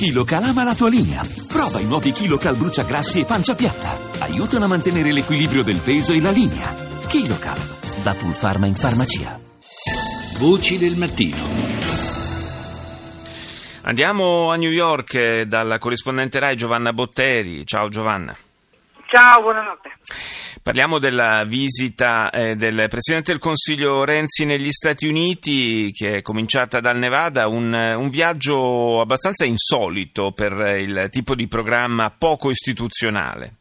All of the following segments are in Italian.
KiloCal ama la tua linea. Prova i nuovi KiloCal bruciagrassi e pancia piatta. Aiutano a mantenere l'equilibrio del peso e la linea. KiloCal, da Pulpharma in farmacia. Voci del mattino. Andiamo a New York eh, dalla corrispondente RAI Giovanna Botteri. Ciao Giovanna. Ciao, buonanotte. Parliamo della visita eh, del Presidente del Consiglio Renzi negli Stati Uniti che è cominciata dal Nevada, un, un viaggio abbastanza insolito per il tipo di programma poco istituzionale.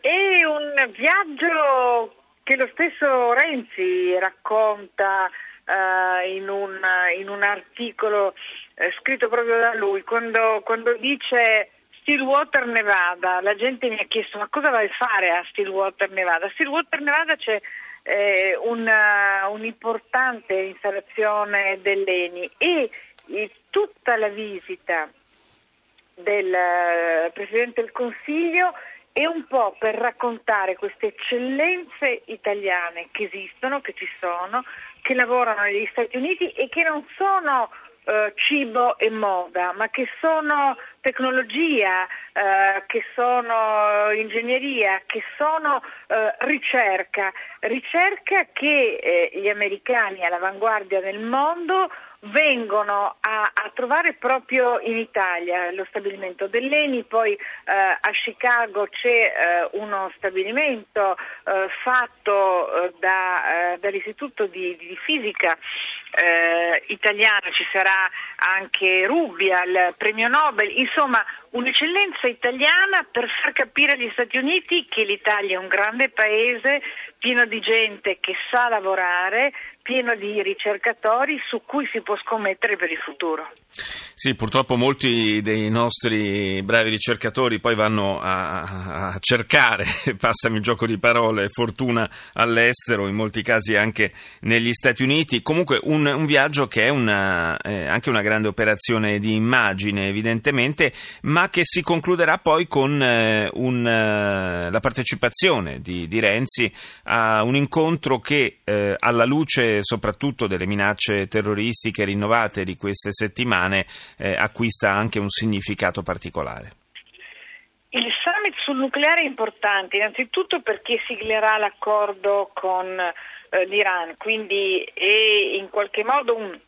È un viaggio che lo stesso Renzi racconta uh, in, un, in, un, articolo uh, scritto proprio da lui, quando, quando dice Stillwater Nevada, la gente mi ha chiesto ma cosa vai a fare a Stillwater Nevada? A Stillwater Nevada c'è eh, una, un'importante installazione dell'ENI e, e tutta la visita del uh, Presidente del Consiglio è un po' per raccontare queste eccellenze italiane che esistono, che ci sono, che lavorano negli Stati Uniti e che non sono eh, cibo e moda, ma che sono tecnologia, eh, che sono ingegneria, che sono eh, ricerca, ricerca che eh, gli americani all'avanguardia del mondo vengono a, a, trovare proprio in Italia. Lo stabilimento dell'ENI, poi eh, a Chicago c'è eh, uno stabilimento eh, fatto eh, da, eh, dall'Istituto di, di Fisica eh, italiano, ci sarà anche Rubbia, il premio Nobel, insomma un'eccellenza italiana per far capire agli Stati Uniti che l'Italia è un grande paese pieno di gente che sa lavorare, pieno di ricercatori su cui si può scommettere per il futuro. Sì, purtroppo molti dei nostri bravi ricercatori poi vanno a, a cercare, passami il gioco di parole, fortuna all'estero, in molti casi anche negli Stati Uniti. Comunque un, un viaggio che è una, eh, anche una grande operazione di immagine, evidentemente, ma che si concluderà poi con eh, un, eh, la partecipazione di, di, Renzi a un incontro che, eh, alla luce soprattutto delle minacce terroristiche rinnovate di queste settimane, eh, acquista anche un significato particolare. Il summit sul nucleare è importante, innanzitutto perché siglerà l'accordo con eh, l'Iran, quindi è in qualche modo un,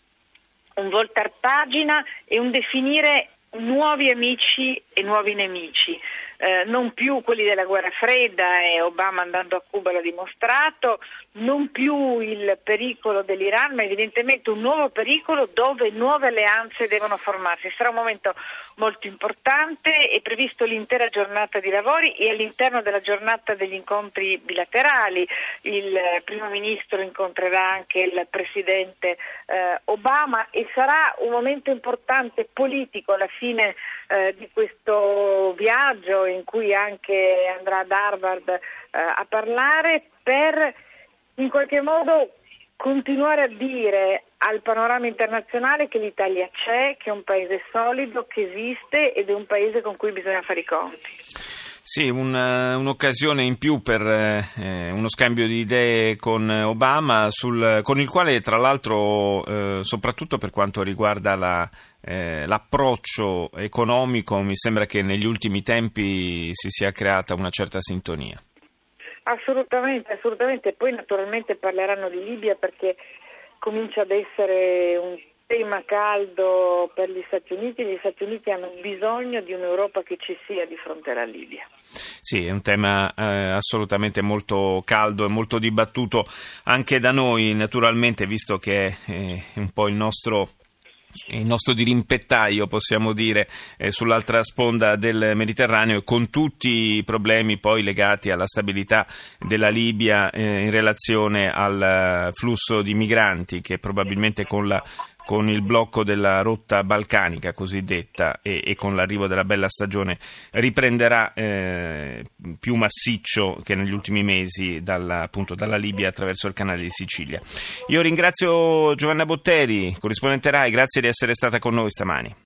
un voltar pagina e un definire nuovi amici e nuovi nemici eh, non più quelli della guerra fredda e Obama andando a Cuba l'ha dimostrato, non più il pericolo dell'Iran, ma evidentemente un nuovo pericolo dove nuove alleanze devono formarsi. Sarà un momento molto importante, è previsto l'intera giornata di lavori e all'interno della giornata degli incontri bilaterali il primo ministro incontrerà anche il presidente eh, Obama e sarà un momento importante politico alla fine eh, di questo viaggio in cui anche andrà ad Harvard eh, a parlare per in qualche modo continuare a dire al panorama internazionale che l'Italia c'è, che è un paese solido, che esiste ed è un paese con cui bisogna fare i conti. Sì, un, un'occasione in più per eh, uno scambio di idee con Obama, sul, con il quale tra l'altro, eh, soprattutto per quanto riguarda la, eh, l'approccio economico, mi sembra che negli ultimi tempi si sia creata una certa sintonia. Assolutamente, assolutamente. Poi naturalmente parleranno di Libia perché comincia ad essere un tema caldo per gli Stati Uniti. Gli Stati Uniti hanno bisogno di un'Europa che ci sia di fronte alla Libia. Sì, è un tema eh, assolutamente molto caldo e molto dibattuto anche da noi, naturalmente, visto che è eh, un po' il nostro il nostro dirimpettaio, possiamo dire, eh, sull'altra sponda del Mediterraneo, con tutti i problemi poi legati alla stabilità della Libia eh, in relazione al eh, flusso di migranti che probabilmente con la con il blocco della rotta balcanica cosiddetta e, e con l'arrivo della bella stagione riprenderà eh, più massiccio che negli ultimi mesi dalla, appunto, dalla Libia attraverso il canale di Sicilia. Io ringrazio Giovanna Botteri, corrispondente RAI, grazie di essere stata con noi stamani.